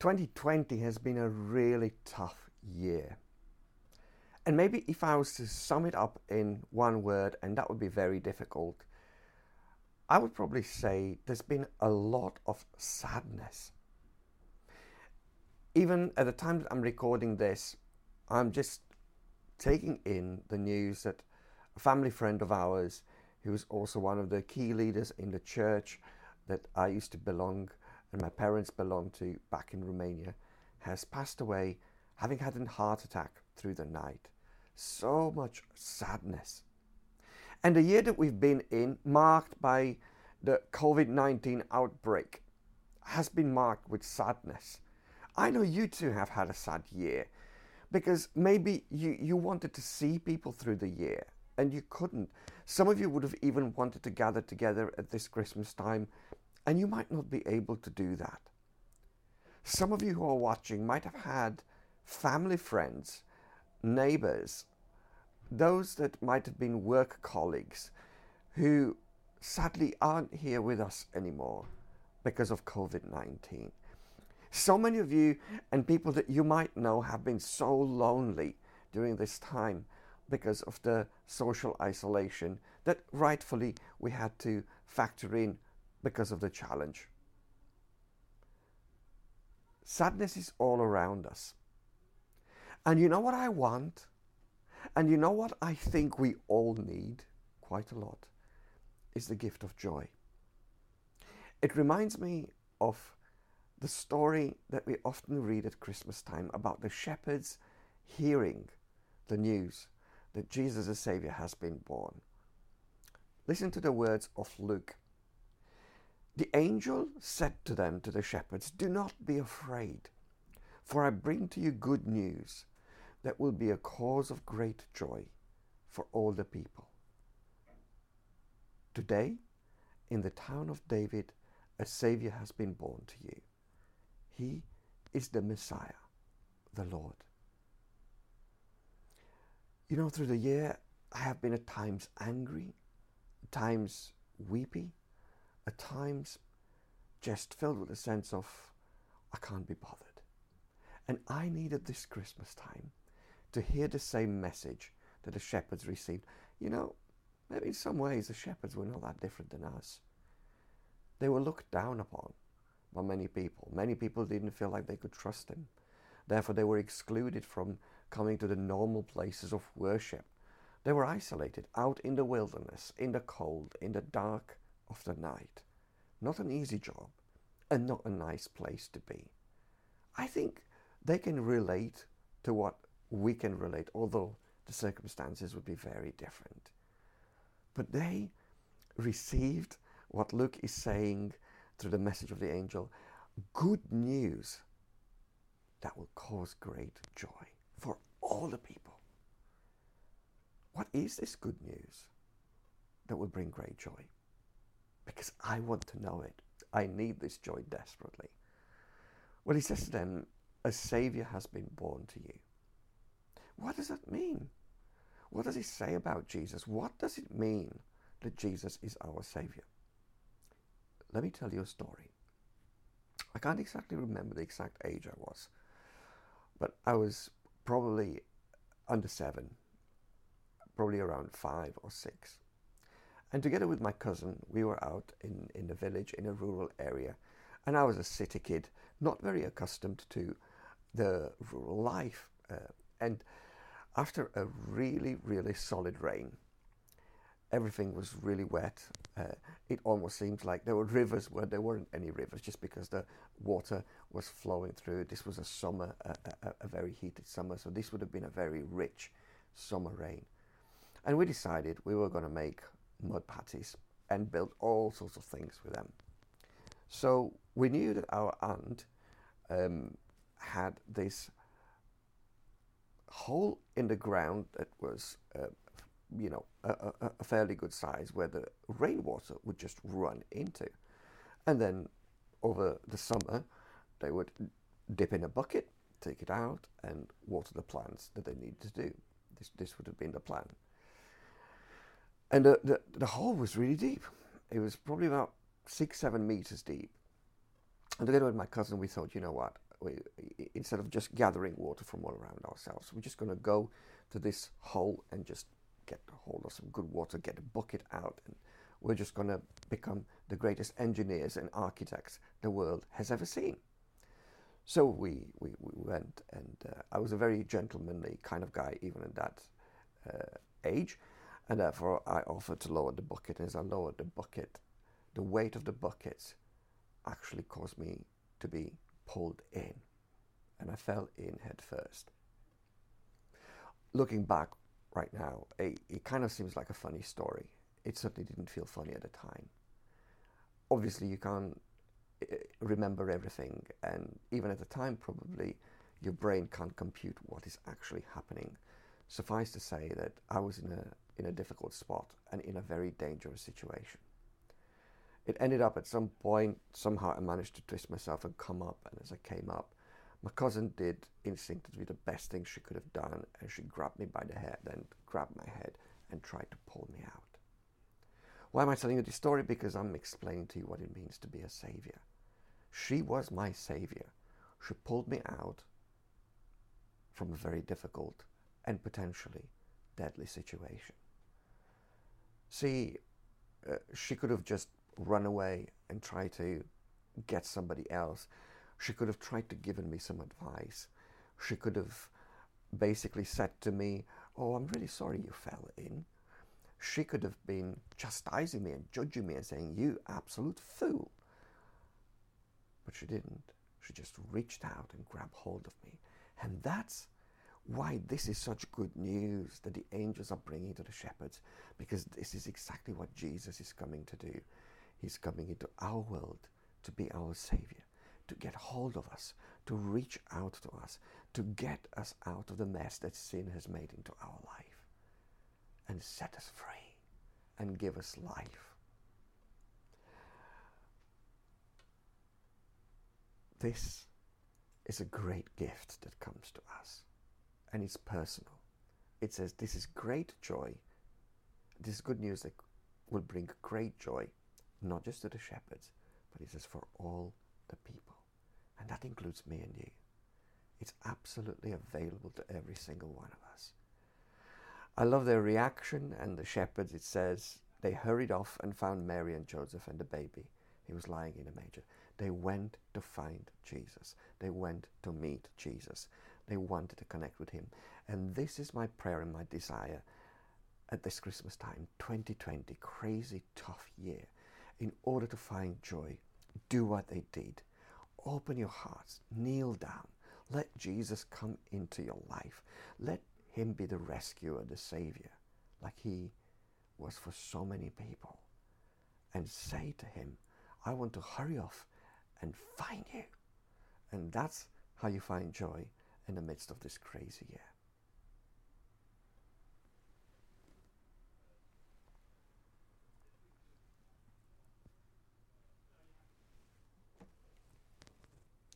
2020 has been a really tough year. And maybe if I was to sum it up in one word, and that would be very difficult, I would probably say there's been a lot of sadness. Even at the time that I'm recording this, I'm just taking in the news that a family friend of ours, who was also one of the key leaders in the church that I used to belong and my parents belonged to back in Romania, has passed away having had a heart attack through the night. So much sadness. And the year that we've been in, marked by the COVID 19 outbreak, has been marked with sadness. I know you too have had a sad year because maybe you, you wanted to see people through the year and you couldn't. Some of you would have even wanted to gather together at this Christmas time and you might not be able to do that. Some of you who are watching might have had family friends, neighbors, those that might have been work colleagues who sadly aren't here with us anymore because of COVID 19. So many of you and people that you might know have been so lonely during this time because of the social isolation that rightfully we had to factor in because of the challenge. Sadness is all around us. And you know what I want? And you know what I think we all need quite a lot? Is the gift of joy. It reminds me of the story that we often read at Christmas time about the shepherds hearing the news that Jesus the Savior has been born. Listen to the words of Luke the angel said to them, to the shepherds, Do not be afraid, for I bring to you good news that will be a cause of great joy for all the people. Today, in the town of David, a Savior has been born to you. He is the Messiah, the Lord. You know, through the year, I have been at times angry, at times weepy, at times just filled with a sense of, I can't be bothered. And I needed this Christmas time to hear the same message that the shepherds received. You know, maybe in some ways the shepherds were not that different than us. They were looked down upon by many people. Many people didn't feel like they could trust him. Therefore, they were excluded from coming to the normal places of worship. They were isolated out in the wilderness, in the cold, in the dark, of the night. Not an easy job and not a nice place to be. I think they can relate to what we can relate, although the circumstances would be very different. But they received what Luke is saying through the message of the angel good news that will cause great joy for all the people. What is this good news that will bring great joy? Because I want to know it. I need this joy desperately. Well, he says to them, A Savior has been born to you. What does that mean? What does he say about Jesus? What does it mean that Jesus is our Savior? Let me tell you a story. I can't exactly remember the exact age I was, but I was probably under seven, probably around five or six. And together with my cousin, we were out in, in the village in a rural area. And I was a city kid, not very accustomed to the rural life. Uh, and after a really, really solid rain, everything was really wet. Uh, it almost seems like there were rivers where there weren't any rivers just because the water was flowing through. This was a summer, a, a, a very heated summer, so this would have been a very rich summer rain. And we decided we were going to make mud patties and built all sorts of things with them. So we knew that our aunt um, had this hole in the ground that was, uh, you know, a, a, a, fairly good size where the rainwater would just run into. And then over the summer, they would dip in a bucket, take it out, and water the plants that they needed to do. This, this would have been the plan. And the, the, the hole was really deep. It was probably about six, seven meters deep. And together with my cousin, we thought, you know what? we, instead of just gathering water from all around ourselves, we're just going to go to this hole and just get a hold of some good water, get a bucket out, and we're just going to become the greatest engineers and architects the world has ever seen. So we, we, we went, and uh, I was a very gentlemanly kind of guy, even at that uh, age, and therefore I offered to lower the bucket. And as I lowered the bucket, the weight of the buckets actually caused me to be pulled in, and I fell in head first. Looking back right now, it, it kind of seems like a funny story. It certainly didn't feel funny at the time. Obviously, you can't eh, remember everything, and even at the time, probably your brain can't compute what is actually happening. Suffice to say that I was in a in a difficult spot and in a very dangerous situation it ended up at some point, somehow I managed to twist myself and come up. And as I came up, my cousin did instinctively the best thing she could have done, and she grabbed me by the head and grabbed my head and tried to pull me out. Why am I telling you this story? Because I'm explaining to you what it means to be a savior. She was my savior. She pulled me out from a very difficult and potentially deadly situation. See, uh, she could have just run away and tried to get somebody else. She could have tried to given me some advice. She could have basically said to me, "Oh, I'm really sorry you fell in." She could have been chastising me and judging me and saying, "You absolute fool." But she didn't. She just reached out and grabbed hold of me. And that's why this is such good news that the angels are bringing to the shepherds, because this is exactly what Jesus is coming to do. He's coming into our world to be our Savior, to get hold of us, to reach out to us, to get us out of the mess that sin has made into our life, and set us free and give us life. This is a great gift that comes to us, and it's personal. It says, This is great joy. This is good news that will bring great joy not just to the shepherds, but it says for all the people. And that includes me and you. It's absolutely available to every single one of us. I love their reaction and the shepherds. It says they hurried off and found Mary and Joseph and the baby. He was lying in a manger. They went to find Jesus. They went to meet Jesus. They wanted to connect with him. And this is my prayer and my desire at this Christmas time, 2020, crazy, tough year in order to find joy, do what they did. Open your hearts, kneel down, let Jesus come into your life. Let him be the rescuer, the savior, like he was for so many people. And say to him, I want to hurry off and find you. And that's how you find joy in the midst of this crazy year.